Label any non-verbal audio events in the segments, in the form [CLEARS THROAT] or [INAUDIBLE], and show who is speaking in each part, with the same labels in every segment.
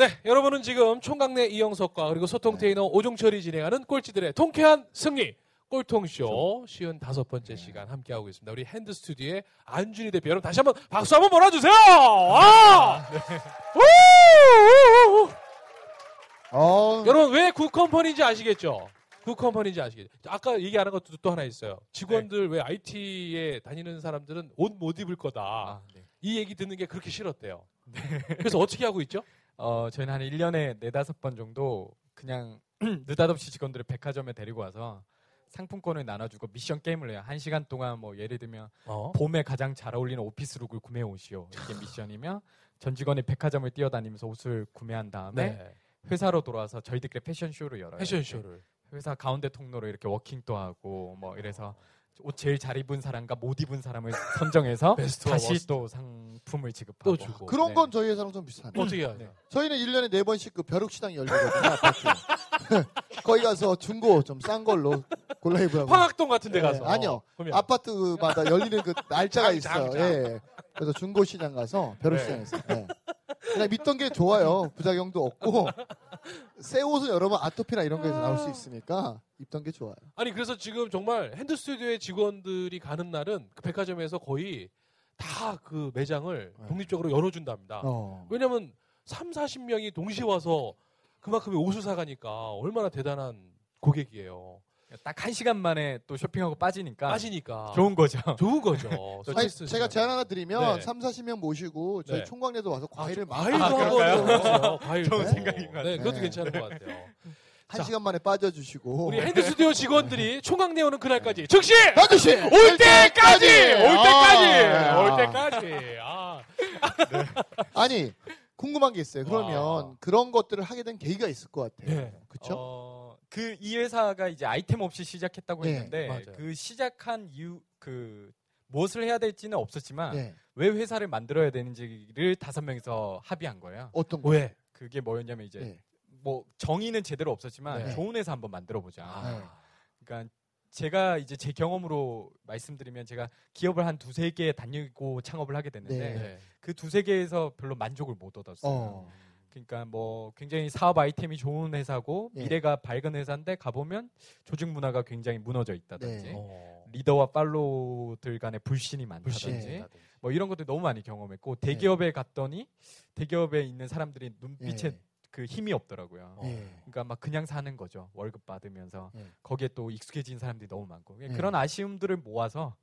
Speaker 1: 네, 여러분은 지금 총각네 이영석과 그리고 소통 테이너 오종철이 진행하는 꼴찌들의 통쾌한 승리 꼴통쇼 쉬운 다섯 번째 시간 함께하고 있습니다. 우리 핸드 스튜디오의 안준희 대표 여러분 다시 한번 박수 한번 몰아주세요. 와! 우! 우! 우!
Speaker 2: 어,
Speaker 1: 여러분 왜 good company인지 아시겠죠? 굿컴퍼니인지 아시겠죠? 아까 얘기 안 한 것도 또 하나 있어요. 직원들 왜 IT에 다니는 사람들은 옷 못 입을 거다. 이 얘기 듣는 게 그렇게 싫었대요. 그래서 어떻게 하고 있죠?
Speaker 3: 어, 저희는 한 1년에 네다섯 번 정도 그냥 [CLEARS THROAT] 느닷없이 직원들을 백화점에 데리고 와서 상품권을 나눠주고 미션 게임을 해요. 한 시간 동안 뭐 예를 들면
Speaker 1: 어?
Speaker 3: 봄에 가장 잘 어울리는 오피스룩을 구매해 오시오. 이게 미션이며 전 직원이 백화점을 뛰어다니면서 옷을 구매한 다음에
Speaker 1: 네.
Speaker 3: 회사로 돌아와서 저희들끼리 패션쇼를 열어요.
Speaker 1: 패션쇼를.
Speaker 3: 회사 가운데 통로로 이렇게 워킹도 하고 뭐 이래서 옷 제일 잘 입은 사람과 못 입은 사람을 [LAUGHS] 선정해서
Speaker 1: 베스트와
Speaker 3: 다시. 또 상품을 지급하고
Speaker 1: 또 주고.
Speaker 2: 그런
Speaker 3: 네.
Speaker 2: 건 저희 회사랑 좀 비슷하네.
Speaker 1: 어떻게 해야 돼요?
Speaker 2: 저희는 1년에 네번씩그 벼룩시장이 열리거든요. 아파트. [LAUGHS] 거기 가서 중고 좀 싼 걸로 골라 입으라고.
Speaker 1: 황학동 같은 데
Speaker 2: 예,
Speaker 1: 가서.
Speaker 2: 아니요.
Speaker 1: 그러면
Speaker 2: 아파트마다 열리는 그 날짜가
Speaker 1: 장,
Speaker 2: 있어요.
Speaker 1: 장, 장.
Speaker 2: 예. 그래서 중고 시장 가서 벼룩시장에서. 예. 그냥 입던 게 좋아요. 부작용도 없고 새 옷은 여러 번 아토피나 이런 거에서 나올 수 있으니까 입던 게 좋아요.
Speaker 1: 아니 그래서 지금 정말 핸드 스튜디오의 직원들이 가는 날은 그 백화점에서 거의 다 그 매장을
Speaker 2: 네.
Speaker 1: 독립적으로 열어준답니다.
Speaker 2: 어.
Speaker 1: 왜냐면 3, 40명이 동시에 와서 그만큼의 옷을 사가니까 얼마나 대단한 고객이에요.
Speaker 3: 딱 한 시간 만에 또 쇼핑하고 빠지니까
Speaker 1: 빠지니까
Speaker 3: 좋은 거죠.
Speaker 1: 좋은 거죠. [LAUGHS]
Speaker 2: 아니, 제가. 제안 하나 드리면
Speaker 1: 네.
Speaker 2: 3, 40명 모시고 저희
Speaker 1: 네.
Speaker 2: 총각네도 와서 과일을 막
Speaker 1: 과일도
Speaker 3: 아,
Speaker 1: 한번? [LAUGHS] 먹어보세요. 과일도.
Speaker 3: 좋은 생각인 것
Speaker 1: 네,
Speaker 3: 같아요.
Speaker 1: 그것도
Speaker 2: 네.
Speaker 1: 괜찮은 것 같아요.
Speaker 2: 한
Speaker 1: 자.
Speaker 2: 시간 만에 빠져주시고
Speaker 1: 우리 핸드 스튜디오 직원들이 총각네 오는 그날까지 즉시
Speaker 2: 아저씨
Speaker 1: 올 때까지 올 때까지
Speaker 2: 아.
Speaker 1: 올 때까지 아 [LAUGHS]
Speaker 2: 아니 궁금한 게 있어요. 그러면
Speaker 1: 와.
Speaker 2: 그런 것들을 하게 된 계기가 있을 것 같아요.
Speaker 1: 네.
Speaker 2: 그렇죠?
Speaker 3: 어, 그 이 회사가 이제 아이템 없이 시작했다고
Speaker 2: 네,
Speaker 3: 했는데
Speaker 1: 맞아요.
Speaker 3: 그 시작한 이유 그 무엇을 해야 될지는 없었지만
Speaker 2: 네.
Speaker 3: 왜 회사를 만들어야 되는지를 다섯 명이서 합의한 거예요.
Speaker 2: 어떤 거?
Speaker 1: 왜?
Speaker 3: 그게 뭐였냐면 이제
Speaker 2: 네.
Speaker 3: 뭐 정의는 제대로 없었지만
Speaker 1: 네.
Speaker 3: 좋은 회사 한번 만들어 보자.
Speaker 1: 아.
Speaker 3: 그러니까 제가 이제 제 경험으로 말씀드리면 제가 기업을 한 두세 개 다니고 창업을 하게 됐는데
Speaker 2: 네.
Speaker 1: 네.
Speaker 3: 그 두세 개에서 별로 만족을 못 얻었어요.
Speaker 2: 어.
Speaker 3: 그러니까 뭐 굉장히 사업 아이템이 좋은 회사고
Speaker 2: 예.
Speaker 3: 미래가 밝은 회사인데 가보면 조직 문화가 굉장히 무너져 있다든지
Speaker 2: 네.
Speaker 1: 어.
Speaker 3: 리더와 팔로우들 간의 불신이 많다든지
Speaker 1: 불신.
Speaker 3: 뭐 이런 것들 너무 많이 경험했고 대기업에 갔더니 대기업에 있는 사람들이 눈빛에
Speaker 2: 예.
Speaker 3: 그 힘이 없더라고요.
Speaker 1: 어.
Speaker 2: 예.
Speaker 3: 그러니까 막 그냥 사는 거죠. 월급 받으면서
Speaker 2: 예.
Speaker 3: 거기에 또 익숙해진 사람들이 너무 많고
Speaker 2: 예.
Speaker 3: 그런 아쉬움들을 모아서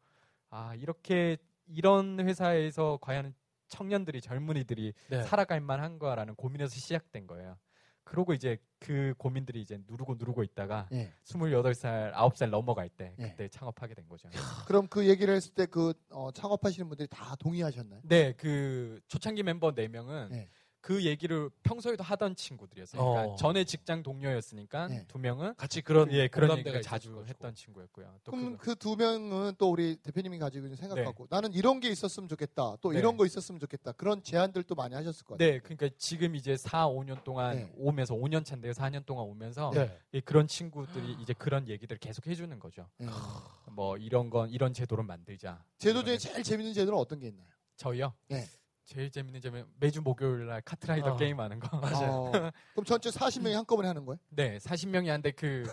Speaker 3: 아 이렇게 이런 회사에서 과연 청년들이 젊은이들이
Speaker 1: 네.
Speaker 3: 살아갈 만한가라는 고민에서 시작된 거예요. 그러고 이제 그 고민들이 이제 누르고 누르고 있다가
Speaker 2: 예.
Speaker 3: 28살, 9살 넘어갈 때
Speaker 2: 예.
Speaker 3: 그때 창업하게 된 거죠.
Speaker 2: 그럼 그 얘기를 했을 때그 창업하시는 분들이 다 동의하셨나요?
Speaker 3: 네, 그 초창기 멤버 4명은
Speaker 2: 네.
Speaker 3: 그 얘기를 평소에도 하던 친구들이었어요.
Speaker 1: 어.
Speaker 3: 그러니까 전에 직장 동료였으니까
Speaker 2: 네.
Speaker 3: 두 명은
Speaker 1: 같이 그런
Speaker 3: 예, 그런 얘기를 자주
Speaker 1: 것이고.
Speaker 3: 했던 친구였고요. 또
Speaker 2: 그럼
Speaker 3: 그,
Speaker 2: 그두 명은 또 우리 대표님이 가지고 있는 생각하고 나는 이런 게 있었으면 좋겠다. 또
Speaker 3: 네.
Speaker 2: 이런 거 있었으면 좋겠다. 그런 제안들도 많이 하셨을 것 같아요.
Speaker 3: 네, 그러니까 지금 이제 4, 5년 동안
Speaker 2: 네.
Speaker 3: 오면서 5년 차인데요. 4년 동안 오면서
Speaker 1: 네.
Speaker 3: 이 그런 친구들이 이제 그런 얘기들을 계속 해주는 거죠.
Speaker 2: 예.
Speaker 3: 뭐 이런 건 이런 제도를 만들자.
Speaker 2: 제도 중에 제일 재밌는 제도는 어떤 게 있나요?
Speaker 3: 저희요.
Speaker 2: 네.
Speaker 3: 제일 재밌는 점은 매주 목요일 날 카트라이더
Speaker 1: 어.
Speaker 3: 게임 하는 거. [LAUGHS]
Speaker 2: 어, [LAUGHS] 그럼 전체 40명이 한꺼번에 하는 거예요?
Speaker 3: 네, 40명이 한데 그,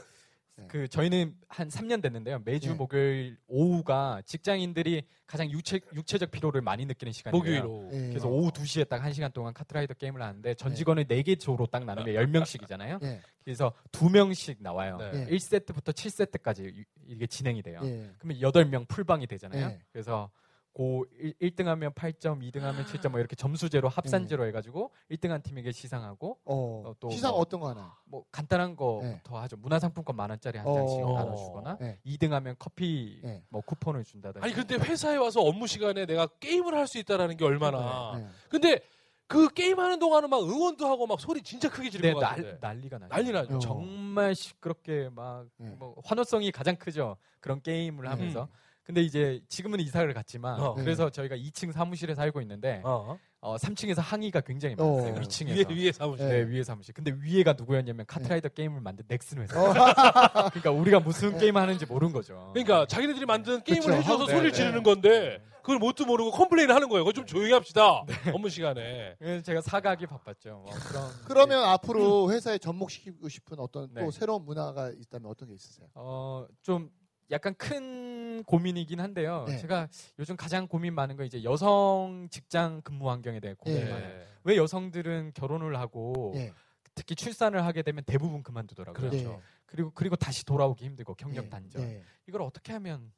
Speaker 2: 네.
Speaker 3: 그 저희는 한 3년 됐는데요. 매주
Speaker 2: 네.
Speaker 3: 목요일 오후가 직장인들이 가장 육체, 육체적 피로를 많이 느끼는 시간이에요.
Speaker 1: 목요일로.
Speaker 2: 예.
Speaker 3: 그래서 오후 2시에 딱 1시간 동안 카트라이더 게임을 하는데 전
Speaker 2: 네.
Speaker 3: 직원을 4개 조로 딱 나누면 10명씩이잖아요.
Speaker 2: 예.
Speaker 3: 그래서 2명씩 나와요.
Speaker 1: 네.
Speaker 2: 예.
Speaker 3: 1세트부터 7세트까지 이게 진행이 돼요.
Speaker 2: 예.
Speaker 3: 그러면 8명 풀방이 되잖아요.
Speaker 2: 네.
Speaker 3: 그래서 고 1, 등 하면 8점, 2등 하면 7점 뭐 이렇게 점수제로 합산제로 해 가지고 1등 한 팀에게 시상하고
Speaker 2: 어,
Speaker 3: 어, 또
Speaker 2: 시상
Speaker 3: 뭐-
Speaker 2: 어떤 거 하나?
Speaker 3: 뭐 간단한
Speaker 2: 네.
Speaker 3: 거부터 하죠. 문화상품권 만 원짜리 한
Speaker 2: 어.
Speaker 3: 장씩
Speaker 2: 어.
Speaker 3: 나눠 주거나
Speaker 2: 네.
Speaker 3: 2등 하면 커피
Speaker 2: 네.
Speaker 3: 뭐 쿠폰을 준다든지.
Speaker 1: 아니 근데 회사에 와서 업무 시간에 내가 게임을 할 수 있다라는 게 얼마나.
Speaker 2: 네.
Speaker 1: 근데 그 게임하는 동안은 막 응원도 하고 막 소리 진짜 크게 지르는
Speaker 3: 네,
Speaker 1: 것
Speaker 3: 날,
Speaker 1: 같은데.
Speaker 3: 난리가 나죠.
Speaker 1: 난리 나죠.
Speaker 2: 어.
Speaker 3: 정말 시끄럽게 막
Speaker 2: 네.
Speaker 3: 뭐 환호성이 가장 크죠. 그런 게임을
Speaker 2: 네.
Speaker 3: 하면서. 근데 이제 지금은 이사를 갔지만
Speaker 1: 어.
Speaker 3: 그래서 저희가 2층 사무실에 살고 있는데
Speaker 1: 어.
Speaker 3: 어, 3층에서 항의가 굉장히
Speaker 2: 어.
Speaker 3: 많았어요.
Speaker 1: 위에
Speaker 3: 위층에서.
Speaker 1: 위에 사무실.
Speaker 3: 네, 위에 사무실. 근데 위에가 누구였냐면 카트라이더 게임을 만든 넥슨 회사.
Speaker 2: 어. [LAUGHS]
Speaker 3: 그러니까 우리가 무슨 게임 하는지 모르는 거죠.
Speaker 1: 그러니까 자기네들이 만든 게임을
Speaker 2: 그쵸.
Speaker 1: 해줘서
Speaker 3: 네,
Speaker 1: 소리를
Speaker 3: 네.
Speaker 1: 지르는 건데 그걸 뭣도 모르고 complain 하는 거예요. 그거 좀 조용히 합시다.
Speaker 3: 네.
Speaker 1: 업무 시간에.
Speaker 3: 그래서 제가 사과하기 바빴죠. 뭐 그런
Speaker 2: 그러면 앞으로 회사에 접목시키고 싶은 어떤 또
Speaker 3: 네.
Speaker 2: 새로운 문화가 있다면 어떤 게 있으세요?
Speaker 3: 어, 좀 약간 큰 고민이긴 한데요.
Speaker 2: 네.
Speaker 3: 제가 요즘 가장 고민 많은 건 이제 여성 직장 근무 환경에 대해 고민이
Speaker 2: 예.
Speaker 3: 많아요. 왜 여성들은 결혼을 하고
Speaker 2: 예.
Speaker 3: 특히 출산을 하게 되면 대부분 그만두더라고요.
Speaker 1: 그렇죠.
Speaker 2: 예.
Speaker 3: 그리고 그리고 다시 돌아오기 힘들고 경력
Speaker 2: 예.
Speaker 3: 단절.
Speaker 2: 예.
Speaker 3: 이걸 어떻게 하면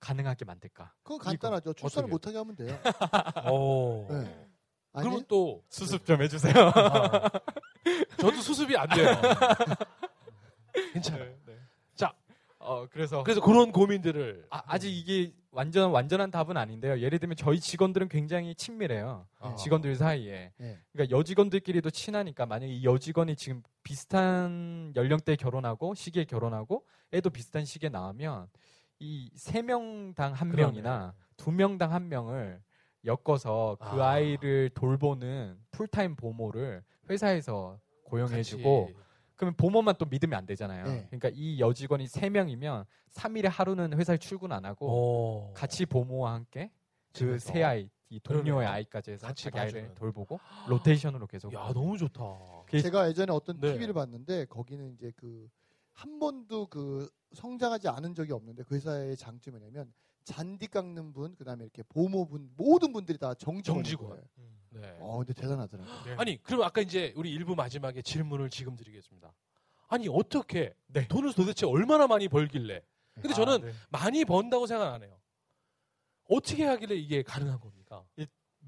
Speaker 3: 가능하게 만들까?
Speaker 2: 그건 간단하죠. 출산을? 못하게 하면 돼요. [LAUGHS]
Speaker 1: 오.
Speaker 2: 네.
Speaker 1: 그러면 또
Speaker 3: 수습 좀 해주세요.
Speaker 1: 아, [LAUGHS] 저도 수습이 안 돼요. [LAUGHS] 괜찮아요.
Speaker 3: 어 그래서
Speaker 1: 그래서 그런 고민들을
Speaker 3: 아, 아직 이게 완전 완전한 답은 아닌데요. 예를 들면 저희 직원들은 굉장히 친밀해요.
Speaker 1: 아.
Speaker 3: 직원들 사이에.
Speaker 2: 예.
Speaker 3: 그러니까 여직원들끼리도 친하니까 만약에 이 여직원이 지금 비슷한 연령대에 결혼하고 시기에 결혼하고 애도 비슷한 시기에 나오면 이 세 명당 한
Speaker 1: 그러네.
Speaker 3: 명이나 두 명당 한 명을 엮어서 그
Speaker 1: 아.
Speaker 3: 아. 이를 돌보는 풀타임 보모를 회사에서 고용해주고
Speaker 1: 같이.
Speaker 3: 그러면 보모만 또 믿으면 안 되잖아요.
Speaker 2: 네.
Speaker 3: 그러니까 이 여직원이 세 명이면 3일에 하루는 회사에 출근 안 하고
Speaker 1: 오.
Speaker 3: 같이 보모와 함께 그. 새 아이, 이 동료의. 아이까지 해서
Speaker 1: 같이
Speaker 3: 자기 아이를. 돌보고 로테이션으로 계속.
Speaker 1: 야 너무 좋다.
Speaker 3: 그-
Speaker 2: 제가 예전에 어떤
Speaker 1: 네.
Speaker 2: TV를 봤는데 거기는 이제 그 한 번도 그 성장하지 않은 적이 없는데 그 회사의 장점이 뭐냐면 잔디 깎는 분, 그다음에 이렇게 보모분 모든 분들이 다 정직원.
Speaker 1: 정직원. 네.
Speaker 2: 어, 근데 대단하더라고요.
Speaker 1: 아니 그럼 아까 이제 우리 일부 마지막에 질문을 지금 드리겠습니다. 아니 어떻게 돈을 도대체 얼마나 많이 벌길래? 근데 저는
Speaker 3: 아, 네.
Speaker 1: 많이 번다고 생각 안 해요. 어떻게 하길래 이게 가능한 겁니까?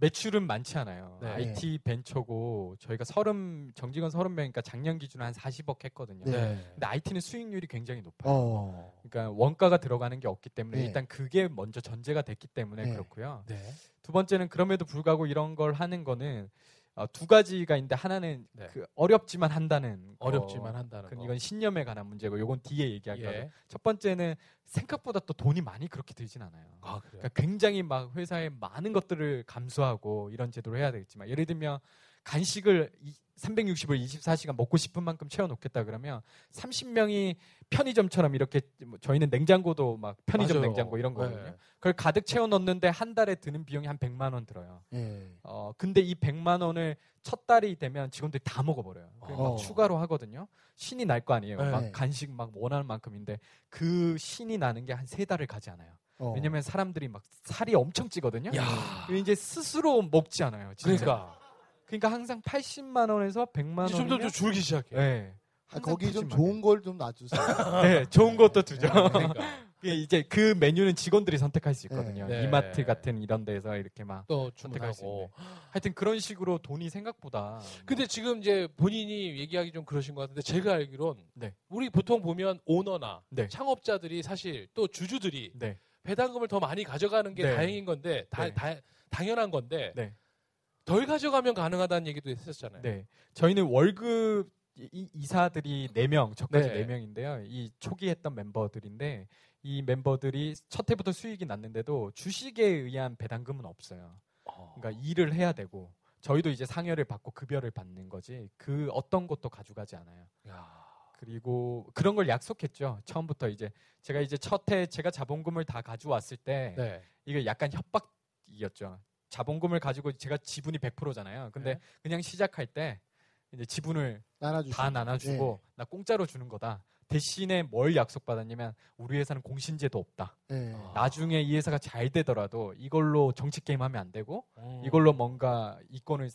Speaker 3: 매출은 많지 않아요.
Speaker 1: 네.
Speaker 3: IT 벤처고 저희가 서른 정직원 서른 명이니까 작년 기준으로 한 40억 했거든요.
Speaker 2: 네.
Speaker 3: 근데 IT는 수익률이 굉장히 높아요.
Speaker 2: 어.
Speaker 3: 그러니까 원가가 들어가는 게 없기 때문에
Speaker 2: 네.
Speaker 3: 일단 그게 먼저 전제가 됐기 때문에
Speaker 2: 네.
Speaker 3: 그렇고요.
Speaker 1: 네.
Speaker 3: 두 번째는 그럼에도 불구하고 이런 걸 하는 거는 어, 두 가지가 있는데 하나는
Speaker 1: 네.
Speaker 3: 그 어렵지만 한다는 거.
Speaker 1: 어렵지만 한다는
Speaker 3: 그
Speaker 1: 거.
Speaker 3: 이건 신념에 관한 문제고 요건 뒤에 얘기할게요.
Speaker 1: 예.
Speaker 3: 첫 번째는 생각보다 또 돈이 많이 그렇게 들진 않아요.
Speaker 1: 아.
Speaker 3: 그러니까 굉장히 막 회사에 많은 것들을 감수하고 이런 제도를 해야 되겠지만 예를 들면 간식을 360을 24시간 먹고 싶은 만큼 채워놓겠다 그러면 30명이 편의점처럼 이렇게 뭐 저희는 냉장고도 막 편의점
Speaker 1: 맞아요.
Speaker 3: 냉장고 이런 거거든요.
Speaker 1: 네.
Speaker 3: 그걸 가득 채워넣는데 한 달에 드는 비용이 한 100만 원 들어요.
Speaker 2: 예.
Speaker 3: 어 근데 이 100만 원을 첫 달이 되면 직원들이 다 먹어버려요.
Speaker 2: 어.
Speaker 3: 추가로 하거든요. 신이 날 거 아니에요.
Speaker 1: 네.
Speaker 3: 막 간식 막 원하는 만큼인데 그 신이 나는 게 한 세 달을 가지 않아요.
Speaker 2: 어.
Speaker 3: 왜냐면 사람들이 막 살이 엄청 찌거든요. 이제 스스로 먹지 않아요. 진짜.
Speaker 1: 그러니까
Speaker 3: 그러니까 항상 80만 원에서 100만
Speaker 1: 이제
Speaker 3: 원이면
Speaker 1: 점점 좀 줄기 시작해.
Speaker 3: 네.
Speaker 2: 아, 거기 좀. 좋은 걸 좀 놔주세요. [LAUGHS]
Speaker 3: 네, 좋은 것도 두죠.
Speaker 1: 그러니까
Speaker 3: 그게 [LAUGHS] 이제 그 메뉴는 직원들이 선택할 수 있거든요.
Speaker 1: 네.
Speaker 3: 이마트 같은 이런 데서 이렇게 막
Speaker 1: 또
Speaker 3: 선택할 수. 있는. 하여튼 그런 식으로 돈이 생각보다
Speaker 1: 근데 지금 이제 본인이 얘기하기 좀 그러신 것 같은데 제가 알기론
Speaker 3: 네.
Speaker 1: 우리 보통 보면 오너나
Speaker 3: 네.
Speaker 1: 창업자들이 사실 또 주주들이
Speaker 3: 네.
Speaker 1: 배당금을 더 많이 가져가는 게
Speaker 3: 네.
Speaker 1: 다행인 건데 다,
Speaker 3: 네.
Speaker 1: 다- 당연한 건데
Speaker 3: 네.
Speaker 1: 덜 가져가면 가능하다는 얘기도 했었잖아요.
Speaker 3: 네. 저희는 월급 이, 이사들이 4명, 저까지
Speaker 1: 네.
Speaker 3: 4명인데요. 이 초기 했던 멤버들인데 이 멤버들이 첫 해부터 수익이 났는데도 주식에 의한 배당금은 없어요.
Speaker 1: 어.
Speaker 3: 그러니까 일을 해야 되고 저희도 이제 상여를 받고 급여를 받는 거지 그 어떤 것도 가져가지 않아요.
Speaker 1: 야.
Speaker 3: 그리고 그런 걸 약속했죠. 처음부터 이제 제가 이제 첫 해 제가 자본금을 다 가져왔을 때
Speaker 1: 네.
Speaker 3: 이게 약간 협박 이었죠. 자본금을 가지고 제가 지분이 100%잖아요. 근데
Speaker 1: 네.
Speaker 3: 그냥 시작할 때 이제 지분을
Speaker 2: 나눠주시고.
Speaker 3: 다 나눠주고 나 공짜로 주는 거다. 대신에 뭘 약속받았냐면 우리 회사는 공신제도 없다.
Speaker 2: 예.
Speaker 1: 아.
Speaker 3: 나중에 이 회사가 잘 되더라도 이걸로 정치 게임 하면 안 되고
Speaker 1: 음.
Speaker 3: 이걸로 뭔가 이권을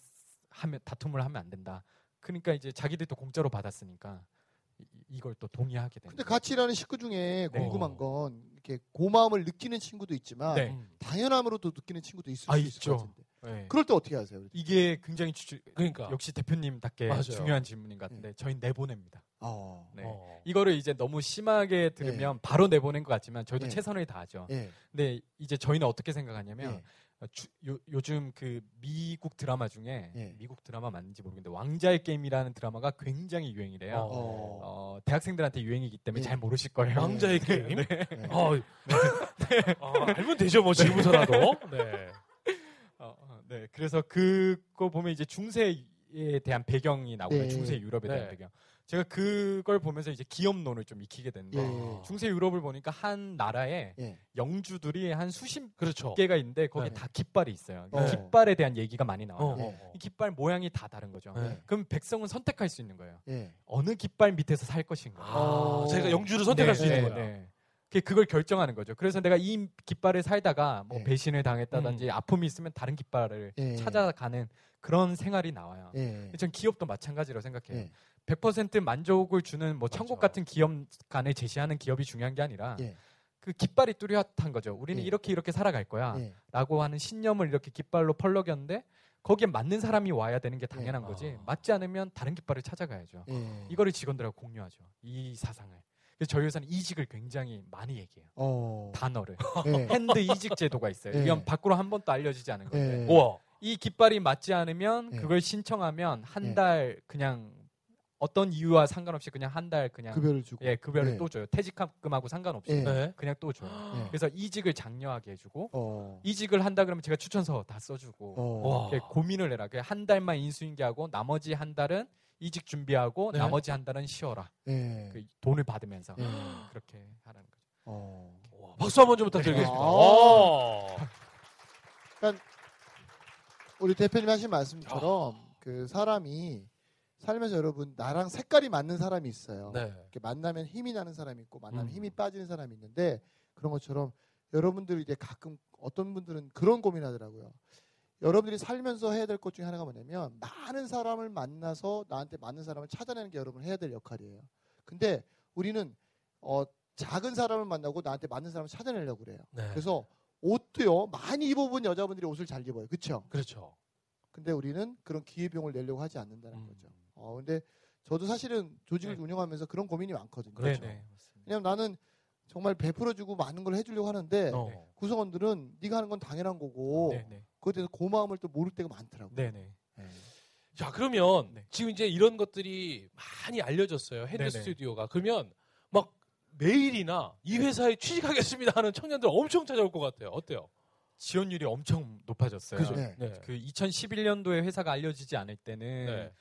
Speaker 3: 하면 다툼을 하면 안 된다. 그러니까 이제 자기들도 공짜로 받았으니까 이- 이걸 또 동의하게 되는.
Speaker 2: 근데 같이 일하는 식구 중에
Speaker 3: 네.
Speaker 2: 궁금한 건 이렇게 고마움을 느끼는 친구도 있지만
Speaker 3: 네.
Speaker 1: 음.
Speaker 2: 당연함으로도 느끼는 친구도 있을
Speaker 3: 아,
Speaker 2: 수 있을
Speaker 3: 있죠.
Speaker 2: 것 같은데.
Speaker 3: 네.
Speaker 2: 그럴 때 어떻게 하세요?
Speaker 3: 이게 굉장히 주,
Speaker 1: 그러니까.
Speaker 3: 역시 대표님답게
Speaker 1: 맞아요.
Speaker 3: 중요한 질문인 것 같은데 저희 내보냅니다.
Speaker 2: 어.
Speaker 3: 네.
Speaker 1: 어.
Speaker 3: 이거를 이제 너무 심하게 들으면 바로 내보낸 것 같지만 저희도
Speaker 2: 예.
Speaker 3: 최선을 다하죠.
Speaker 2: 예.
Speaker 3: 근데 이제 저희는 어떻게 생각하냐면 주- 요, 요즘 그 미국 드라마 중에
Speaker 2: 예.
Speaker 3: 미국 드라마 맞는지 모르겠는데 왕자의 게임이라는 드라마가 굉장히 유행이래요. 어.
Speaker 2: 어.
Speaker 3: 대학생들한테 유행이기 때문에
Speaker 2: 예.
Speaker 3: 잘 모르실 거예요.
Speaker 1: 왕자의 게임.
Speaker 2: 네.
Speaker 1: 어, 아, 알면 되죠, 뭐 지금부터라도. 네.
Speaker 3: 어, 어, 네. 그래서 그거 보면 이제 중세에 대한 배경이 나오고요.
Speaker 2: 네.
Speaker 3: 중세 유럽에 대한
Speaker 1: 네.
Speaker 3: 배경. 제가 그걸 보면서 이제 기업론을 좀 익히게 됐는데
Speaker 2: 예.
Speaker 3: 중세 유럽을 보니까 한 나라에
Speaker 2: 예.
Speaker 3: 영주들이 한 수십
Speaker 1: 그렇죠.
Speaker 3: 개가 있는데 거기에
Speaker 2: 네.
Speaker 3: 다 깃발이 있어요.
Speaker 2: 어.
Speaker 3: 깃발에 대한 얘기가 많이 나와요.
Speaker 1: 어,
Speaker 2: 네.
Speaker 1: 어, 어.
Speaker 3: 이 깃발 모양이 다 다른 거죠.
Speaker 1: 네.
Speaker 3: 그럼 백성은 선택할 수 있는 거예요.
Speaker 2: 예.
Speaker 3: 어느 깃발 밑에서 살 것인가.
Speaker 1: 아,
Speaker 2: 어.
Speaker 1: 제가 영주를 선택할
Speaker 3: 네,
Speaker 1: 수 있는
Speaker 3: 네,
Speaker 1: 거야.
Speaker 3: 네. 그게 그걸 결정하는 거죠. 그래서 내가 이 깃발을 살다가 뭐
Speaker 2: 네.
Speaker 3: 배신을 당했다든지 아픔이 있으면 다른 깃발을
Speaker 2: 예.
Speaker 3: 찾아가는 그런 생활이 나와요.
Speaker 2: 예.
Speaker 3: 전 기업도 마찬가지로 생각해요.
Speaker 2: 예.
Speaker 3: 100% 만족을 주는 뭐 천국. 같은 기업 간에 제시하는 기업이 중요한 게 아니라
Speaker 2: 예.
Speaker 3: 그 깃발이 뚜렷한 거죠. 우리는
Speaker 2: 예.
Speaker 3: 이렇게 이렇게 살아갈 거야.
Speaker 2: 예.
Speaker 3: 라고 하는 신념을 이렇게 깃발로 펄럭였는데 거기에 맞는 사람이 와야 되는 게 당연한
Speaker 1: 예.
Speaker 3: 거지.
Speaker 1: 아.
Speaker 3: 맞지 않으면 다른 깃발을 찾아가야죠.
Speaker 2: 예.
Speaker 3: 이거를 직원들하고 공유하죠. 이 사상을. 그래서 저희 회사는 이직을 굉장히 많이 얘기해요.
Speaker 2: 어.
Speaker 3: 단어를.
Speaker 2: 예. [LAUGHS]
Speaker 3: 핸드 이직 제도가 있어요.
Speaker 2: 예.
Speaker 3: 이건 밖으로 한 번도 알려지지 않은 건데.
Speaker 2: 예.
Speaker 1: 우와.
Speaker 3: 이 깃발이 맞지 않으면
Speaker 2: 예.
Speaker 3: 그걸 신청하면 한
Speaker 2: 예.
Speaker 3: 달 그냥 어떤 이유와 상관없이 그냥 한 달 그냥
Speaker 2: 급여를 주고.
Speaker 3: 예 급여를
Speaker 2: 예.
Speaker 3: 또 줘요. 퇴직금하고 상관없이
Speaker 2: 예.
Speaker 1: 네.
Speaker 3: 그냥 또 줘요.
Speaker 2: 예.
Speaker 3: 그래서 이직을 장려하게 해주고
Speaker 2: 어.
Speaker 3: 이직을 한다 그러면 제가 추천서 다 써주고
Speaker 2: 어.
Speaker 1: 와.
Speaker 3: 이렇게 고민을 해라. 그 한 달만 인수인계하고 나머지 한 달은 이직 준비하고
Speaker 1: 네.
Speaker 3: 나머지 한 달은 쉬어라.
Speaker 2: 예.
Speaker 3: 그 돈을 받으면서
Speaker 2: 예.
Speaker 3: 그렇게 하라는 거죠.
Speaker 2: 어.
Speaker 1: 와, 박수 한번 좀 부탁드리겠습니다.
Speaker 2: 아.
Speaker 1: 오.
Speaker 2: 우리 대표님 하신 말씀처럼 그 사람이 살면서 여러분 나랑 색깔이 맞는 사람이 있어요.
Speaker 1: 네.
Speaker 2: 이렇게 만나면 힘이 나는 사람이 있고 만나면
Speaker 1: 음.
Speaker 2: 힘이 빠지는 사람이 있는데 그런 것처럼 여러분들이 이제 가끔 어떤 분들은 그런 고민하더라고요. 여러분들이 살면서 해야 될 것 중에 하나가 뭐냐면 많은 사람을 만나서 나한테 맞는 사람을 찾아내는 게 여러분 해야 될 역할이에요. 근데 우리는 어, 작은 사람을 만나고 나한테 맞는 사람을 찾아내려고 그래요.
Speaker 1: 네.
Speaker 2: 그래서 옷도요 많이 입어본 여자분들이 옷을 잘 입어요. 그렇죠?
Speaker 1: 그렇죠.
Speaker 2: 근데 우리는 그런 기회비용을 내려고 하지 않는다는
Speaker 1: 음.
Speaker 2: 거죠. 어, 근데 저도 사실은 조직을
Speaker 3: 네.
Speaker 2: 운영하면서 그런 고민이 많거든요.
Speaker 1: 그렇죠.
Speaker 3: 네네. 맞습니다.
Speaker 2: 왜냐면 나는 정말 베풀어주고 많은 걸 해주려고 하는데
Speaker 1: 어.
Speaker 2: 구성원들은 네가 하는 건 당연한 거고
Speaker 3: 네네.
Speaker 2: 그것에 대해서 고마움을 또 모를 때가 많더라고요.
Speaker 3: 네네.
Speaker 2: 네.
Speaker 1: 자, 그러면
Speaker 3: 네.
Speaker 1: 지금 이제 이런 것들이 많이 알려졌어요. 핸드
Speaker 3: 네네.
Speaker 1: 스튜디오가. 그러면 막 메일이나 이 회사에 취직하겠습니다 하는 청년들 엄청 찾아올 것 같아요. 어때요?
Speaker 3: 지원율이 엄청 높아졌어요.
Speaker 1: 그죠?
Speaker 2: 네.
Speaker 1: 네.
Speaker 3: 그 2011년도에 회사가 알려지지 않을 때는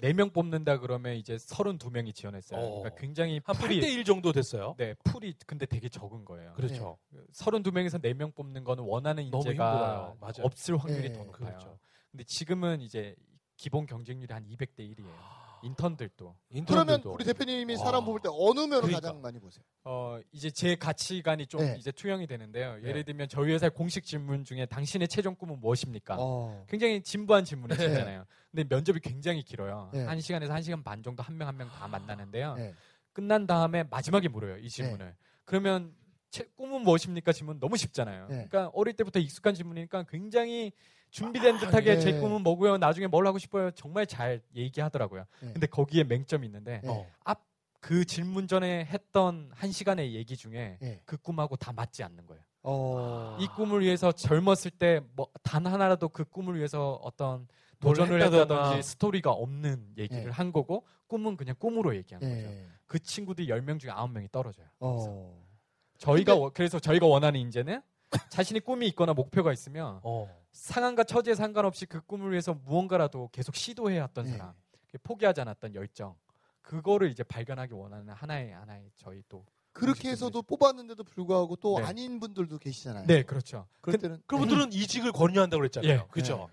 Speaker 1: 네.
Speaker 3: 네명 뽑는다 그러면 이제 32명이 지원했어요.
Speaker 1: 어.
Speaker 3: 그러니까 굉장히
Speaker 1: 한
Speaker 3: pool이
Speaker 1: 8대 1 정도 됐어요.
Speaker 3: 네, pool이 근데 되게 적은 거예요.
Speaker 1: 그렇죠.
Speaker 3: 32명에서 4명 뽑는 거는 원하는 인재가. 없을 확률이
Speaker 2: 네.
Speaker 3: 더 높아요.
Speaker 1: 그렇죠.
Speaker 3: 근데 지금은 이제 기본 경쟁률이 한 200대 1이에요. 인턴들도.
Speaker 2: 그러면
Speaker 1: 인턴들도.
Speaker 2: 우리 대표님이
Speaker 1: 와.
Speaker 2: 사람 뽑을 때 어느 면을
Speaker 1: 그러니까.
Speaker 2: 가장 많이 보세요?
Speaker 3: 어, 이제 제 가치관이 좀
Speaker 2: 네.
Speaker 3: 이제 투영이 되는데요.
Speaker 1: 네.
Speaker 3: 예를 들면 저희 회사의 공식 질문 중에 당신의 최종 꿈은 무엇입니까?
Speaker 2: 어.
Speaker 3: 굉장히 진부한 질문을
Speaker 2: 네.
Speaker 3: 하잖아요. 근데 면접이 굉장히 길어요.
Speaker 2: 네.
Speaker 3: 한 시간에서 한 시간 반 정도 한 명 한 명 다 만나는데요.
Speaker 2: 네.
Speaker 3: 끝난 다음에 마지막에 물어요 이 질문을. 그러면 채- 꿈은 무엇입니까? 질문 너무 쉽잖아요.
Speaker 2: 네.
Speaker 3: 그러니까 어릴 때부터 익숙한 질문이니까 굉장히 준비된
Speaker 1: 아,
Speaker 3: 듯하게
Speaker 2: 네.
Speaker 3: 제 꿈은 뭐고요? 나중에 뭘 하고 싶어요? 정말 잘 얘기하더라고요.
Speaker 2: 네.
Speaker 3: 근데 거기에 맹점이 있는데
Speaker 2: 네.
Speaker 1: 어.
Speaker 3: 앞그 질문 전에 했던 한 시간의 얘기 중에
Speaker 2: 네.
Speaker 3: 그 꿈하고 다 맞지 않는 거예요.
Speaker 2: 어.
Speaker 3: 이 꿈을 위해서 젊었을 때 뭐 단 하나라도 그 꿈을 위해서 어떤
Speaker 1: 뭘
Speaker 3: 도전을
Speaker 1: 했다거나.
Speaker 3: 했다든지 스토리가 없는 얘기를
Speaker 2: 네.
Speaker 3: 한 거고 꿈은 그냥 꿈으로 얘기한 거죠.
Speaker 2: 네.
Speaker 3: 그 친구들이 10명 중에 9명이 떨어져요.
Speaker 2: 어.
Speaker 3: 저희가
Speaker 2: 근데-
Speaker 3: 워- 그래서 저희가 원하는 인재는 자신이 꿈이 있거나 목표가 있으면
Speaker 1: 어.
Speaker 3: 상황과 처지에 상관없이 그 꿈을 위해서 무언가라도 계속 시도해 왔던
Speaker 2: 네.
Speaker 3: 사람, 포기하지 않았던 열정, 그거를 이제 발견하기 원하는 하나의 하나의 저희 또
Speaker 2: 그렇게 해서도 뽑았는데도 불구하고 또
Speaker 3: 네.
Speaker 2: 아닌 분들도 계시잖아요.
Speaker 3: 네 그렇죠.
Speaker 2: 그럴
Speaker 3: 근-
Speaker 2: 때는
Speaker 1: 그분들은 이직을 권유한다고 그랬잖아요.
Speaker 3: 예.
Speaker 1: 그렇죠.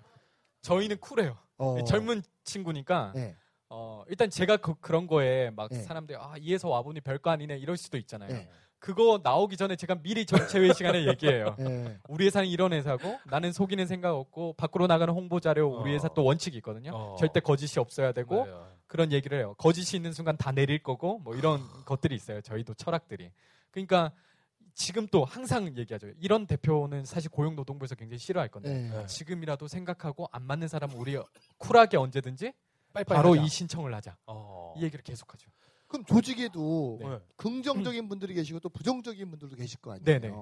Speaker 3: 저희는 쿨해요.
Speaker 2: 어.
Speaker 3: 젊은 친구니까
Speaker 2: 네.
Speaker 3: 어, 일단 제가 그, 런 거에 막
Speaker 2: 네.
Speaker 3: 사람들이 아 이에서 와보니 별거 아니네 이럴 수도 있잖아요.
Speaker 2: 네.
Speaker 3: 그거 나오기 전에 제가 미리 전체 회의 시간에 얘기해요.
Speaker 2: 네.
Speaker 3: 우리 회사는 이런 회사고 나는 속이는 생각 없고 밖으로 나가는 홍보 자료 우리
Speaker 1: 어.
Speaker 3: 회사 또 원칙이 있거든요.
Speaker 1: 어.
Speaker 3: 절대 거짓이 없어야 되고
Speaker 1: 맞아요.
Speaker 3: 그런 얘기를 해요. 거짓이 있는 순간 다 내릴 거고 뭐 이런 것들이 있어요. 저희도 철학들이. 그러니까 지금 또 항상 얘기하죠. 이런 대표는 사실 고용노동부에서 굉장히 싫어할 건데
Speaker 2: 네.
Speaker 1: 네.
Speaker 3: 지금이라도 생각하고 안 맞는 사람은 우리 쿨하게 언제든지 바로
Speaker 1: 하자.
Speaker 3: 이 신청을 하자.
Speaker 1: 어.
Speaker 3: 이 얘기를 계속하죠.
Speaker 2: 그럼 조직에도
Speaker 1: 네.
Speaker 2: 긍정적인 분들이 계시고 또 부정적인 분들도 계실 거 아니에요.
Speaker 3: 네네.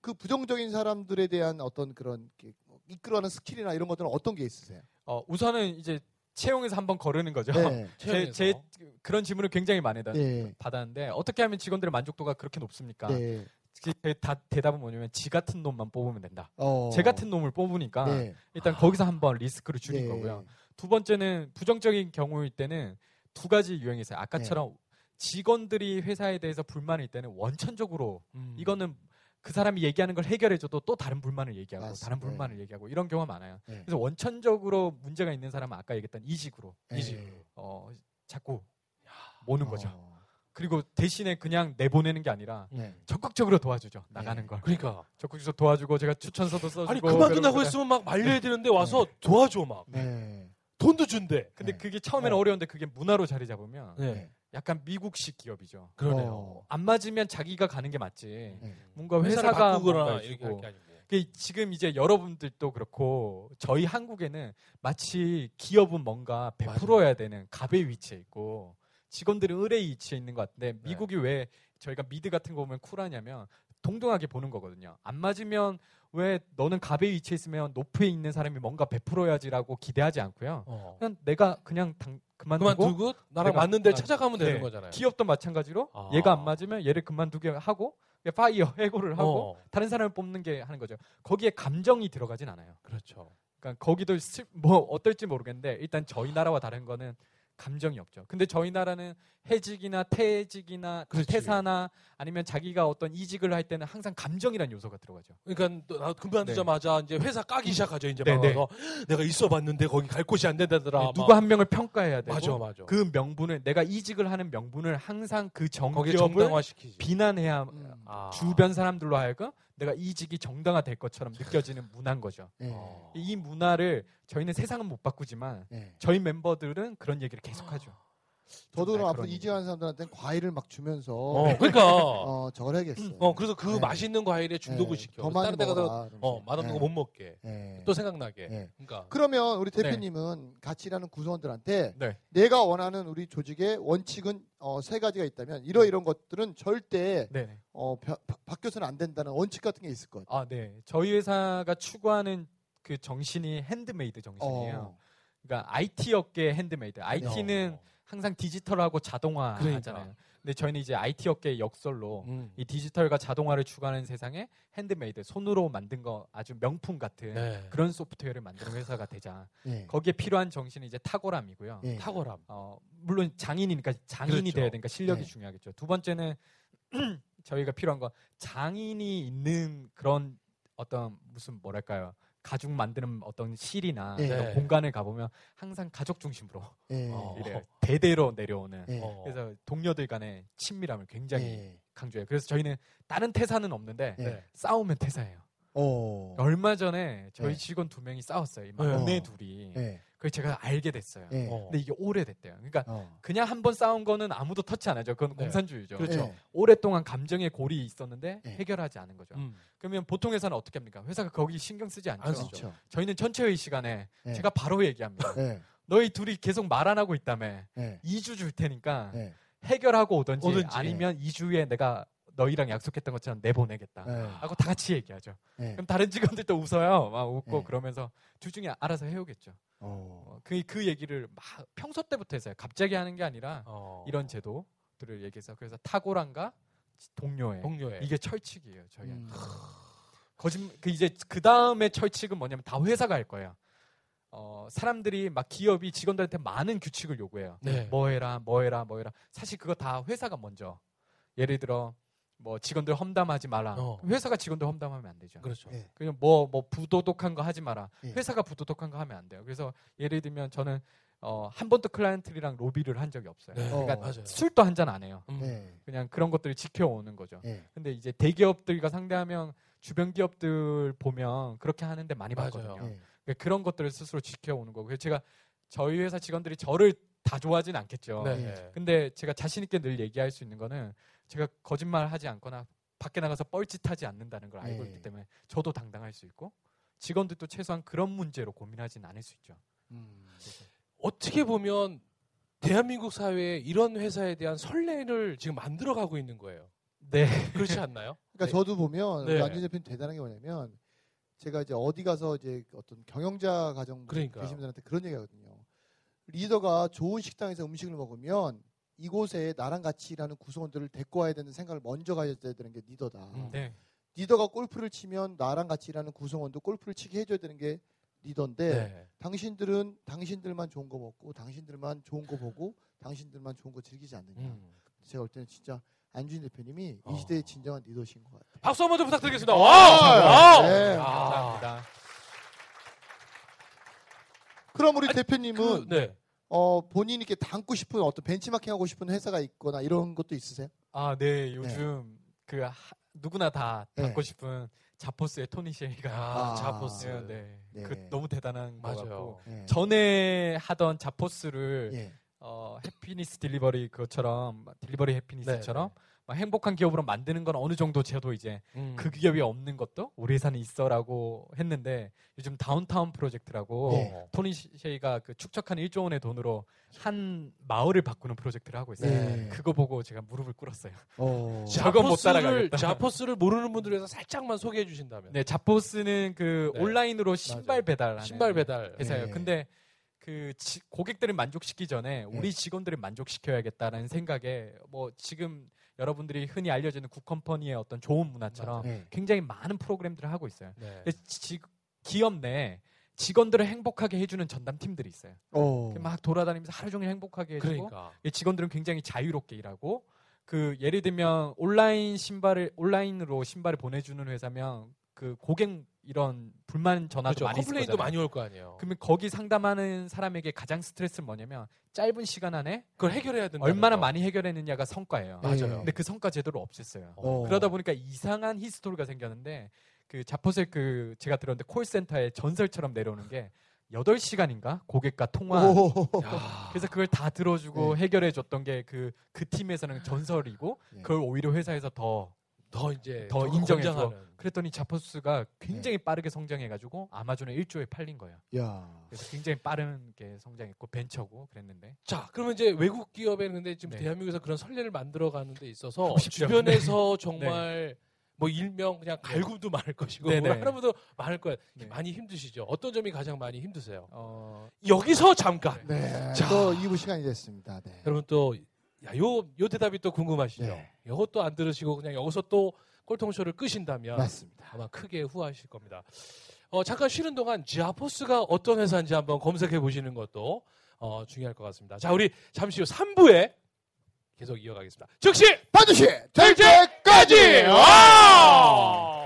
Speaker 2: 그 부정적인 사람들에 대한 어떤 그런 이렇게 이끌어가는 스킬이나 이런 것들은 어떤 게 있으세요?
Speaker 3: 어, 우선은 이제 채용에서 한번 거르는 거죠.
Speaker 2: 네. [LAUGHS]
Speaker 3: 제,
Speaker 1: 채용에서.
Speaker 3: 제 그런 질문을 굉장히 많이 받-
Speaker 2: 네.
Speaker 3: 받았는데 어떻게 하면 직원들의 만족도가 그렇게 높습니까?
Speaker 2: 네.
Speaker 3: 제 다, 대답은 뭐냐면 지 같은 놈만 뽑으면 된다.
Speaker 2: 어.
Speaker 3: 제 같은 놈을 뽑으니까
Speaker 2: 네.
Speaker 3: 일단 거기서 한번 리스크를 줄인
Speaker 2: 네.
Speaker 3: 거고요. 두 번째는 부정적인 경우일 때는 두 가지 유형이 있어요. 아까처럼
Speaker 2: 네.
Speaker 3: 직원들이 회사에 대해서 불만일 때는 원천적으로
Speaker 1: 음.
Speaker 3: 이거는 그 사람이 얘기하는 걸 해결해줘도 또 다른 불만을 얘기하고
Speaker 2: 맞습니다.
Speaker 3: 다른 불만을 얘기하고 이런 경우가 많아요.
Speaker 2: 네.
Speaker 3: 그래서 원천적으로 문제가 있는 사람은 아까 얘기했던 이직으로
Speaker 2: 네.
Speaker 1: 이직으로.
Speaker 3: 어, 자꾸 모는 거죠.
Speaker 2: 어.
Speaker 3: 그리고 대신에 그냥 내보내는 게 아니라
Speaker 2: 네.
Speaker 3: 적극적으로 도와주죠. 나가는
Speaker 2: 네.
Speaker 3: 걸.
Speaker 1: 그러니까
Speaker 3: 적극적으로 도와주고 제가 추천서도 써주고
Speaker 1: 아니 그만둔다고
Speaker 3: 그러고
Speaker 1: 했으면 막 말려야 되는데 와서 도와줘 막
Speaker 2: 네.
Speaker 1: 돈도 준대.
Speaker 3: 근데
Speaker 2: 네.
Speaker 3: 그게 처음에는
Speaker 1: 어.
Speaker 3: 어. 려운데 그게 문화로 자리 잡으면
Speaker 1: 네.
Speaker 3: 약간 미국식 기업이죠.
Speaker 1: 그러네요.
Speaker 2: 어.
Speaker 3: 안 맞으면 자기가 가는 게 맞지.
Speaker 2: 네.
Speaker 3: 뭔가
Speaker 1: 회사를
Speaker 3: 회사가
Speaker 1: 바꾸거나 이렇게
Speaker 3: 해주고.
Speaker 1: 할게 아니고.
Speaker 3: 그 지금 이제 여러분들도 그렇고 저희 한국에는 마치 기업은 뭔가 베풀어야 되는 갑의 위치에 있고 직원들은 을의 위치에 있는 것 같은데
Speaker 1: 네.
Speaker 3: 미국이 왜 저희가 미드 같은 거 보면 쿨하냐면 동등하게 보는 거거든요. 안 맞으면 왜 너는 갑의 위치에 있으면 높이에 있는 사람이 뭔가 베풀어야지라고 기대하지 않고요.
Speaker 1: 어.
Speaker 3: 그냥 내가 그냥 당, 그만두고
Speaker 1: 그만두고 나랑 맞는 데
Speaker 3: 아,
Speaker 1: 찾아가면
Speaker 3: 네.
Speaker 1: 되는 거잖아요.
Speaker 3: 기업도 마찬가지로
Speaker 1: 아.
Speaker 3: 얘가 안 맞으면 얘를 그만두게 하고 파이어 해고를 하고
Speaker 1: 어.
Speaker 3: 다른 사람을 뽑는 게 하는 거죠. 거기에 감정이 들어가진 않아요.
Speaker 1: 그렇죠.
Speaker 3: 그러니까 거기도 슬- 뭐 어떨지 모르겠는데 일단 저희 나라와 다른 거는 감정이 없죠. 근데 저희 나라는 해직이나 퇴직이나
Speaker 1: 그렇지.
Speaker 3: 퇴사나 아니면 자기가 어떤 이직을 할 때는 항상 감정이라는 요소가 들어가죠.
Speaker 1: 그러니까 또나 그만두자마자 이제 회사 까기 시작하죠. 이제
Speaker 3: 네,
Speaker 1: 막
Speaker 3: 네.
Speaker 1: 내가 있어봤는데 거기 갈 곳이 안 된다더라.
Speaker 3: 네,
Speaker 1: 막.
Speaker 3: 누구 한 명을 평가해야 되고
Speaker 1: 맞아 맞아.
Speaker 3: 그 명분을 내가 이직을 하는 명분을 항상 그 정기업을. 비난해야
Speaker 2: 음.
Speaker 1: 아.
Speaker 3: 주변 사람들로 하여금 내가 이직이 정당화될 것처럼 느껴지는 문화인 거죠.
Speaker 2: 네.
Speaker 1: 어.
Speaker 3: 이 문화를 저희는 세상은 못 바꾸지만
Speaker 2: 네.
Speaker 3: 저희 멤버들은 그런 얘기를 계속하죠.
Speaker 2: 저도 그럼
Speaker 3: 아,
Speaker 2: 앞으로
Speaker 3: 그런
Speaker 2: 이직하는 사람들한테는 과일을 막 주면서
Speaker 1: 어, 그러니까. [LAUGHS]
Speaker 2: 어, 저걸 해야겠어요.
Speaker 1: 어, 그래서 그
Speaker 2: 네.
Speaker 1: 맛있는 과일에 중독을
Speaker 2: 네.
Speaker 1: 시켜.
Speaker 2: 더 많이
Speaker 1: 다른 데 가서
Speaker 2: 먹어라.
Speaker 1: 어, 맛없는
Speaker 2: 네.
Speaker 1: 거 못 먹게.
Speaker 2: 네.
Speaker 1: 또 생각나게.
Speaker 2: 네.
Speaker 1: 그러니까.
Speaker 2: 그러면 우리 대표님은 같이 일하는 구성원들한테
Speaker 3: 네.
Speaker 2: 내가 원하는 우리 조직의 원칙은 어, 세 가지가 있다면 이러 이런 것들은 절대
Speaker 3: 네.
Speaker 2: 어, 바, 바- 바뀌어서는 안 된다는 원칙 같은 게 있을 것 같아요.
Speaker 3: 아, 네. 저희 회사가 추구하는 그 정신이 핸드메이드 정신이에요.
Speaker 2: 어.
Speaker 3: 그러니까 IT 업계 handmade. IT는
Speaker 1: 어.
Speaker 3: 항상 디지털하고 자동화
Speaker 1: 그러니까.
Speaker 3: 하잖아요. 근데 저희는 이제 IT 업계의 역설로
Speaker 1: 음.
Speaker 3: 이 디지털과 자동화를 추구하는 세상에 핸드메이드 손으로 만든 거 아주 명품 같은
Speaker 1: 네.
Speaker 3: 그런 소프트웨어를 만드는 회사가 되자.
Speaker 2: 네.
Speaker 3: 거기에 필요한 정신이 이제 탁월함이고요.
Speaker 2: 예.
Speaker 1: 탁월함.
Speaker 3: 어, 물론 장인이니까 장인이
Speaker 1: 그렇죠.
Speaker 3: 돼야 되니까 실력이
Speaker 2: 네.
Speaker 3: 중요하겠죠. 두 번째는 [CLEARS THROAT] 저희가 필요한 건 장인이 있는 그런 어떤 무슨 뭐랄까요 가죽 만드는 어떤 실이나
Speaker 2: 네.
Speaker 3: 이런 공간을 가보면 항상 가족 중심으로
Speaker 2: 예.
Speaker 1: 어.
Speaker 3: 이래요. 대대로 내려오는.
Speaker 2: 예.
Speaker 1: 어.
Speaker 3: 그래서 동료들 간의 친밀함을 굉장히
Speaker 2: 예.
Speaker 3: 강조해요. 그래서 저희는 다른 퇴사는 없는데
Speaker 2: 예.
Speaker 1: 네.
Speaker 3: 싸우면 퇴사해요.
Speaker 2: 어.
Speaker 3: 얼마 전에 저희
Speaker 2: 네.
Speaker 3: 직원 두 명이 싸웠어요. 이
Speaker 1: 네.
Speaker 3: 막내
Speaker 2: 어.
Speaker 3: 둘이.
Speaker 2: 예.
Speaker 3: 그걸 제가 알게 됐어요.
Speaker 2: 예.
Speaker 1: 어.
Speaker 3: 근데 이게 오래됐대요. 그러니까
Speaker 2: 어.
Speaker 3: 그냥 한 번 싸운 거는 아무도 터치 안 하죠. 그건
Speaker 1: 네.
Speaker 3: 공산주의죠.
Speaker 1: 그렇죠.
Speaker 2: 예.
Speaker 3: 오랫동안 감정의 골이 있었는데
Speaker 2: 네.
Speaker 3: 해결하지 않은 거죠.
Speaker 1: 음.
Speaker 3: 그러면 보통 회사는 어떻게 합니까? 회사가 거기 신경 쓰지 않죠.
Speaker 1: 안 쓰죠.
Speaker 2: 그렇죠.
Speaker 3: 저희는 전체 회의 시간에
Speaker 2: 예.
Speaker 3: 제가 바로 얘기합니다.
Speaker 2: 예.
Speaker 3: 너희 둘이 계속 말 안 하고 있다며.
Speaker 2: 예.
Speaker 3: 2주 줄 테니까
Speaker 2: 예.
Speaker 3: 해결하고 오든지,
Speaker 1: 오든지.
Speaker 3: 아니면 2주에 내가 너희랑 약속했던 것처럼 내보내겠다.
Speaker 2: 예.
Speaker 3: 하고 다 같이 얘기하죠.
Speaker 2: 예.
Speaker 3: 그럼 다른 직원들도 웃어요. 막 웃고
Speaker 2: 네.
Speaker 3: 그러면서 둘 중에 알아서 해오겠죠.
Speaker 2: 어.
Speaker 3: 어, 그, 그 얘기를 막 평소 때부터 했어요. 갑자기 하는 게 아니라
Speaker 1: 어.
Speaker 3: 이런 제도들을 얘기해서 그래서 동료애
Speaker 1: 동료애.
Speaker 3: 이게 철칙이에요. 저희는
Speaker 2: 음.
Speaker 3: 거짓 그 이제 그 다음에 철칙은 뭐냐면 다 회사가 할 거예요. 어, 사람들이 막 기업이 직원들한테 많은 규칙을 요구해요.
Speaker 1: 네.
Speaker 3: 뭐 해라, 뭐 해라, 뭐 해라. 사실 그거 다 회사가 먼저. 예를 들어 뭐 직원들 험담하지 마라.
Speaker 1: 어.
Speaker 3: 회사가 직원들 험담하면 안 되죠.
Speaker 1: 그렇죠.
Speaker 2: 예.
Speaker 3: 그냥 뭐, 뭐 부도덕한 거 하지 마라.
Speaker 2: 예.
Speaker 3: 회사가 부도덕한 거 하면 안 돼요. 그래서 예를 들면 저는 어, 한 번도 클라이언트랑 로비를 한 적이 없어요.
Speaker 1: 네.
Speaker 2: 어.
Speaker 3: 그러니까
Speaker 1: 맞아요.
Speaker 3: 술도 한 잔 안 해요.
Speaker 1: 음.
Speaker 2: 예.
Speaker 3: 그냥 그런 것들을 지켜오는 거죠.
Speaker 2: 예.
Speaker 3: 근데 이제 대기업들과 상대하면 주변 기업들 보면 그렇게 하는데 많이
Speaker 1: 맞아요.
Speaker 3: 봤거든요.
Speaker 2: 예.
Speaker 3: 그러니까 그런 것들을 스스로 지켜오는 거고. 그래서 제가 저희 회사 직원들이 저를 다 좋아하진 않겠죠.
Speaker 1: 네.
Speaker 3: 근데 제가 자신 있게 늘 얘기할 수 있는 거는 제가 거짓말 하지 않거나 밖에 나가서 뻘짓하지 않는다는 걸 알고
Speaker 2: 네.
Speaker 3: 있기 때문에 저도 당당할 수 있고 직원들도 최소한 그런 문제로 고민하진 않을 수 있죠.
Speaker 2: 음.
Speaker 1: 어떻게 보면 대한민국 사회에 이런 회사에 대한 선례를 지금 만들어가고 있는 거예요.
Speaker 3: 네.
Speaker 1: 그렇지 않나요? [LAUGHS]
Speaker 2: 그러니까
Speaker 1: 네.
Speaker 2: 저도 보면
Speaker 1: 네.
Speaker 2: 안준 대표님 대단한 게 뭐냐면 제가 이제 어디 가서 이제 어떤 경영자 가정
Speaker 1: 그러니까요.
Speaker 2: 계신 분들한테 그런 얘기하거든요. 리더가 좋은 식당에서 음식을 먹으면 이곳에 나랑 같이 일하는 구성원들을 데리고 와야 되는 생각을 먼저 가져야 되는 게 리더다.
Speaker 1: 음.
Speaker 3: 네.
Speaker 2: 리더가 골프를 치면 나랑 같이 일하는 구성원도 골프를 치게 해줘야 되는 게 리더인데
Speaker 1: 네.
Speaker 2: 당신들은 당신들만 좋은 거 먹고 당신들만 좋은 거 보고 당신들만 좋은 거 즐기지 않느냐.
Speaker 1: 음.
Speaker 2: 제가 볼 때는 진짜 안준 대표님이
Speaker 1: 어.
Speaker 2: 이 시대의 진정한 리더신 것 같아요.
Speaker 1: 박수 한번 좀 부탁드리겠습니다.
Speaker 2: 아,
Speaker 1: 와!
Speaker 2: 네.
Speaker 1: 아.
Speaker 3: 감사합니다.
Speaker 2: 그럼 우리
Speaker 1: 아니,
Speaker 2: 대표님은
Speaker 1: 그, 네.
Speaker 2: 어, 본인이 이렇게 담고 싶은 어떤 벤치마킹 하고 싶은 회사가 있거나 이런 것도 있으세요?
Speaker 3: 아, 네. 요즘 그 하- 누구나 다
Speaker 2: 네.
Speaker 3: 닮고 싶은 자포스의 토니 셰이가
Speaker 1: 아,
Speaker 2: 아. [LAUGHS]
Speaker 1: 자포스.
Speaker 3: 네, 네.
Speaker 2: 네.
Speaker 3: 그 너무 대단한 것 같고.
Speaker 2: 예.
Speaker 3: 전에 하던 자포스를
Speaker 2: 예.
Speaker 3: 어, happiness delivery 그것처럼 delivery happiness처럼
Speaker 1: 네,
Speaker 3: 막 행복한 기업으로 만드는 건 어느 정도 저도 이제
Speaker 1: 음.
Speaker 3: 그 기업이 없는 것도 우리 회사는 있어라고 했는데 요즘 Downtown Project라고
Speaker 2: 네.
Speaker 3: 토니 셰이가 그 축적한 1조 원의 돈으로 한 마을을 바꾸는 프로젝트를 하고 있어요.
Speaker 2: 네.
Speaker 3: 그거 보고 제가 무릎을 꿇었어요.
Speaker 2: 어. [LAUGHS]
Speaker 3: 저건 못
Speaker 1: Zappos를
Speaker 3: 따라가겠다.
Speaker 1: Zappos를 모르는 분들 위해서 살짝만 소개해 주신다면.
Speaker 3: 네, Zappos는 그
Speaker 1: 네.
Speaker 3: 온라인으로 신발. 배달하는
Speaker 1: 신발 배달.
Speaker 3: 회사예요.
Speaker 2: 네.
Speaker 3: 근데 그 지- 고객들을 만족시키기 전에 우리 직원들을 만족시켜야겠다는 생각에 뭐 지금 여러분들이 흔히 알려지는 good company의 어떤 좋은 문화처럼
Speaker 2: 네.
Speaker 3: 굉장히 많은 프로그램들을 하고 있어요.
Speaker 1: 네.
Speaker 3: 근데 지- 기업 내 직원들을 행복하게 해주는 전담팀들이 있어요.
Speaker 2: 어.
Speaker 3: 막 돌아다니면서 하루 종일 행복하게 해주고
Speaker 1: 그러니까.
Speaker 3: 이 직원들은 굉장히 자유롭게 일하고 그 예를 들면 온라인 신발을 온라인으로 신발을 보내주는 회사면 그 고객 이런 불만 전화도
Speaker 1: 그렇죠.
Speaker 3: 많이
Speaker 1: complain도. 많이 올 거 아니에요.
Speaker 3: 그러면 거기 상담하는 사람에게 가장 스트레스는 뭐냐면 짧은 시간 안에
Speaker 1: 그걸 해결해야 된다.
Speaker 3: 얼마나 많이 해결했느냐가 성과예요.
Speaker 2: 맞아요.
Speaker 3: 근데 그 성과 제도를 없앴어요.
Speaker 2: 어.
Speaker 3: 그러다 보니까 이상한 히스토리가 생겼는데 그 자포색 그 제가 들었는데 콜센터에 전설처럼 내려오는 게 8시간인가 고객과 통화. 그래서 그걸 다 들어주고
Speaker 2: 네.
Speaker 3: 해결해 줬던 게 그그 팀에서는 전설이고
Speaker 2: 네.
Speaker 3: 그걸 오히려 회사에서 더
Speaker 1: 더 이제 더더
Speaker 3: 인정해줘. 그랬더니 자포스가 굉장히 빠르게 성장해가지고 아마존에 1조에 팔린 거예요.
Speaker 2: 야.
Speaker 3: 그래서 굉장히 빠르게 성장했고 벤처고 그랬는데
Speaker 1: 자, 그러면 이제 외국 기업에는 근데 지금
Speaker 3: 네.
Speaker 1: 대한민국에서 그런 선례를 만들어 가는 데 있어서. 주변에서 [LAUGHS] 정말 뭐 일명 그냥
Speaker 3: 네.
Speaker 1: 갈굼도 많을 것이고 분도 많을 거예요.
Speaker 3: 네.
Speaker 1: 많이 힘드시죠? 어떤 점이 가장 많이 힘드세요?
Speaker 3: 어,
Speaker 1: 여기서 잠깐.
Speaker 2: 네.
Speaker 1: 자.
Speaker 2: 또 2부 시간이 됐습니다. 네.
Speaker 1: 여러분 또 야, 요, 요 대답이 또 궁금하시죠?
Speaker 2: 네.
Speaker 1: 요것도 안 들으시고 그냥 여기서 또 꼴통쇼를 끄신다면
Speaker 2: 맞습니다.
Speaker 1: 아마 크게 후회하실 겁니다. 어, 잠깐 쉬는 동안 지아포스가 어떤 회사인지 한번 검색해 보시는 것도 어, 중요할 것 같습니다. 자, 우리 잠시 후 3부에 계속 이어가겠습니다. 즉시
Speaker 2: 반드시
Speaker 1: 될될
Speaker 2: 때까지!
Speaker 1: 와!